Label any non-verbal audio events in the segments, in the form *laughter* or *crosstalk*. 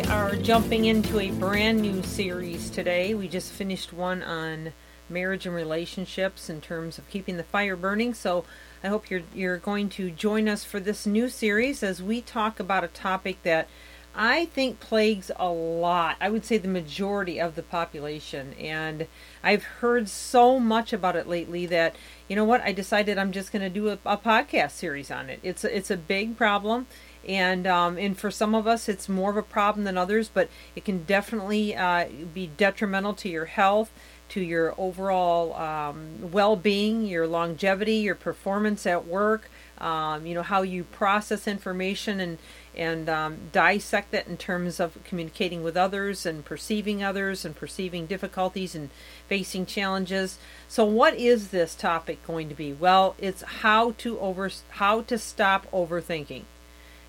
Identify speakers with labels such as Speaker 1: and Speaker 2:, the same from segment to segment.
Speaker 1: we are jumping into a brand new series today. We just finished one on marriage and relationships in terms of keeping the fire burning. So I hope you're you're going to join us for this new series as we talk about a topic that I think plagues a lot. I would say the majority of the population and I've heard so much about it lately that you know what I decided I'm just going to do a, a podcast series on it. It's a, it's a big problem and um, and for some of us it's more of a problem than others but it can definitely uh, be detrimental to your health to your overall um, well-being your longevity your performance at work um, you know how you process information and and um, dissect it in terms of communicating with others and perceiving others and perceiving difficulties and facing challenges. So what is this topic going to be? Well it's how to over how to stop overthinking.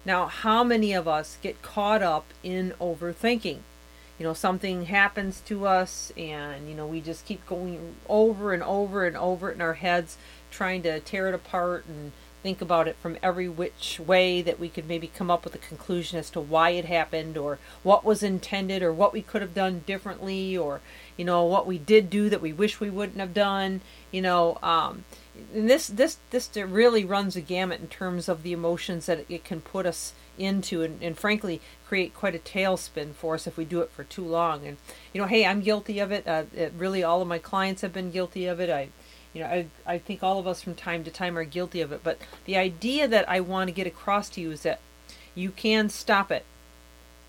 Speaker 1: Now, how many of us get caught up in overthinking? You know, something happens to us and, you know, we just keep going over and over and over in our heads, trying to tear it apart and think about it from every which way that we could maybe come up with a conclusion as to why it happened or what was intended or what we could have done differently or, you know, what we did do that we wish we wouldn't have done. You know, um, this this this really runs a gamut in terms of the emotions that it can put us into and, and frankly create quite a tailspin for us if we do it for too long and you know hey i'm guilty of it, uh, it really all of my clients have been guilty of it i you know I, I think all of us from time to time are guilty of it but the idea that i want to get across to you is that you can stop it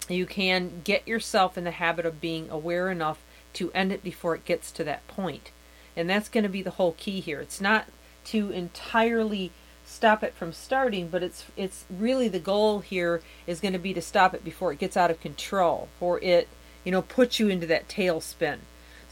Speaker 1: you can get yourself in the habit of being aware enough to end it before it gets to that point. and that's going to be the whole key here. It's not to entirely stop it from starting, but it's it's really the goal here is going to be to stop it before it gets out of control, or it, you know, puts you into that tailspin.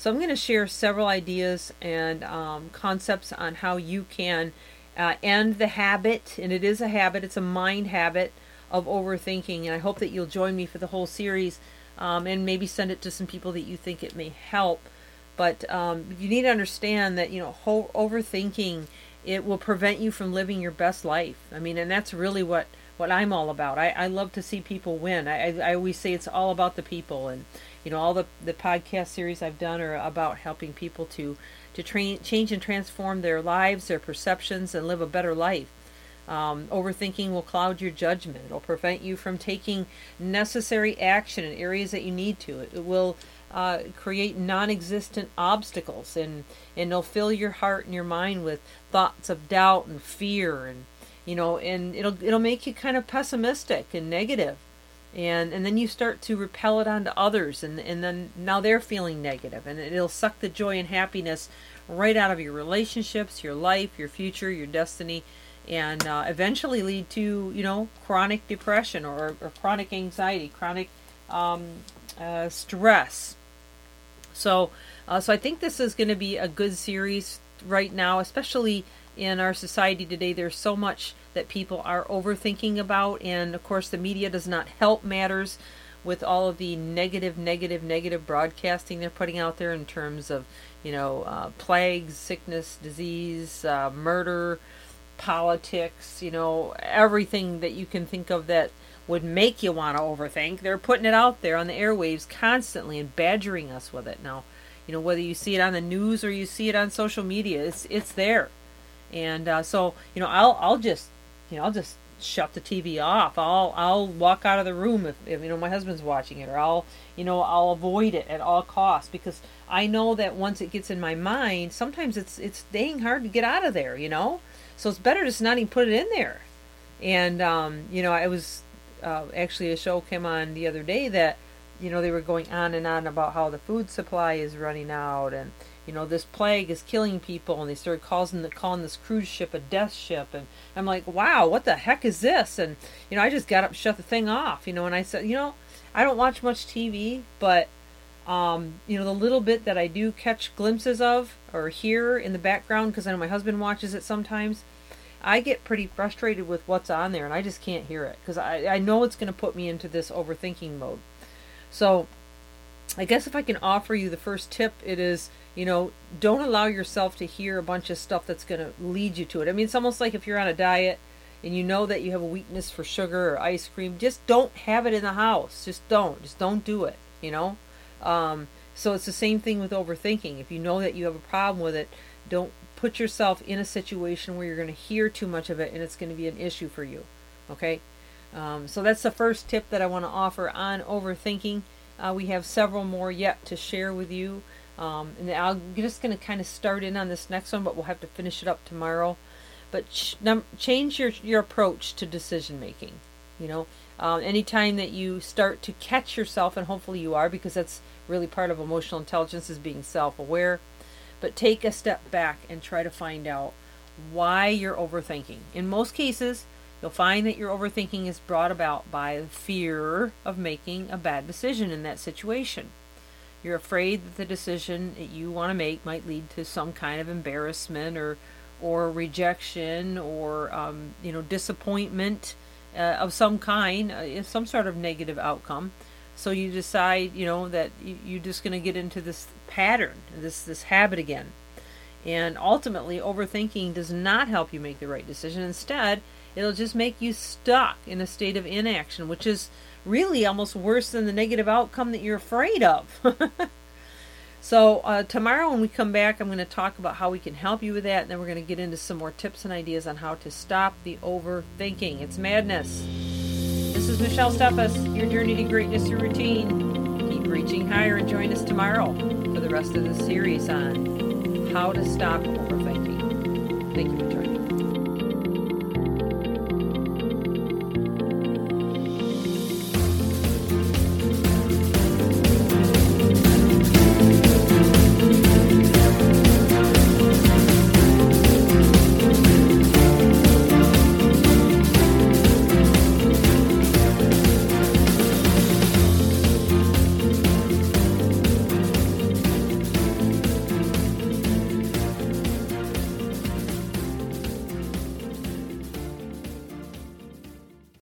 Speaker 1: So I'm going to share several ideas and um, concepts on how you can uh, end the habit, and it is a habit. It's a mind habit of overthinking, and I hope that you'll join me for the whole series, um, and maybe send it to some people that you think it may help. But um, you need to understand that you know ho- overthinking it will prevent you from living your best life. I mean, and that's really what what I'm all about. I, I love to see people win. I, I always say it's all about the people, and you know all the the podcast series I've done are about helping people to to train, change and transform their lives, their perceptions, and live a better life. Um, overthinking will cloud your judgment. It'll prevent you from taking necessary action in areas that you need to. It, it will uh, create non-existent obstacles and and they'll fill your heart and your mind with thoughts of doubt and fear and you know and it'll it'll make you kind of pessimistic and negative and and then you start to repel it onto others and and then now they're feeling negative and it'll suck the joy and happiness right out of your relationships your life your future your destiny and uh, eventually lead to you know chronic depression or, or chronic anxiety chronic um, uh, stress. So, uh, so I think this is going to be a good series right now, especially in our society today. There's so much that people are overthinking about, and of course, the media does not help matters with all of the negative, negative, negative broadcasting they're putting out there in terms of, you know, uh, plagues, sickness, disease, uh, murder, politics, you know, everything that you can think of that would make you want to overthink. They're putting it out there on the airwaves constantly and badgering us with it. Now, you know whether you see it on the news or you see it on social media, it's it's there. And uh, so you know, I'll I'll just you know I'll just shut the TV off. I'll I'll walk out of the room if, if you know my husband's watching it, or I'll you know I'll avoid it at all costs because I know that once it gets in my mind, sometimes it's it's dang hard to get out of there. You know, so it's better just not even put it in there. And um, you know, I was uh, actually a show came on the other day that you know they were going on and on about how the food supply is running out and you know this plague is killing people and they started calling the calling this cruise ship a death ship and I'm like wow what the heck is this and you know I just got up shut the thing off you know and I said you know I don't watch much TV but Um, you know, the little bit that I do catch glimpses of or hear in the background, because I know my husband watches it sometimes, I get pretty frustrated with what's on there and I just can't hear it because I, I know it's going to put me into this overthinking mode. So, I guess if I can offer you the first tip, it is, you know, don't allow yourself to hear a bunch of stuff that's going to lead you to it. I mean, it's almost like if you're on a diet and you know that you have a weakness for sugar or ice cream, just don't have it in the house. Just don't. Just don't do it, you know? Um, so it's the same thing with overthinking. If you know that you have a problem with it, don't put yourself in a situation where you're going to hear too much of it and it's going to be an issue for you. Okay? Um, so that's the first tip that I want to offer on overthinking. Uh, we have several more yet to share with you. Um, and I'm just going to kind of start in on this next one, but we'll have to finish it up tomorrow. But ch- num- change your, your approach to decision making. You know, uh, anytime that you start to catch yourself, and hopefully you are, because that's really part of emotional intelligence is being self aware. But take a step back and try to find out why you're overthinking. In most cases, You'll find that your overthinking is brought about by the fear of making a bad decision in that situation. You're afraid that the decision that you want to make might lead to some kind of embarrassment or or rejection or um, you know disappointment uh, of some kind, uh, some sort of negative outcome. So you decide, you know, that you're just going to get into this pattern, this this habit again. And ultimately, overthinking does not help you make the right decision. Instead, It'll just make you stuck in a state of inaction, which is really almost worse than the negative outcome that you're afraid of. *laughs* so, uh, tomorrow when we come back, I'm going to talk about how we can help you with that, and then we're going to get into some more tips and ideas on how to stop the overthinking. It's madness. This is Michelle Steffes, your journey to greatness through routine. Keep reaching higher and join us tomorrow for the rest of the series on how to stop overthinking. Thank you for joining.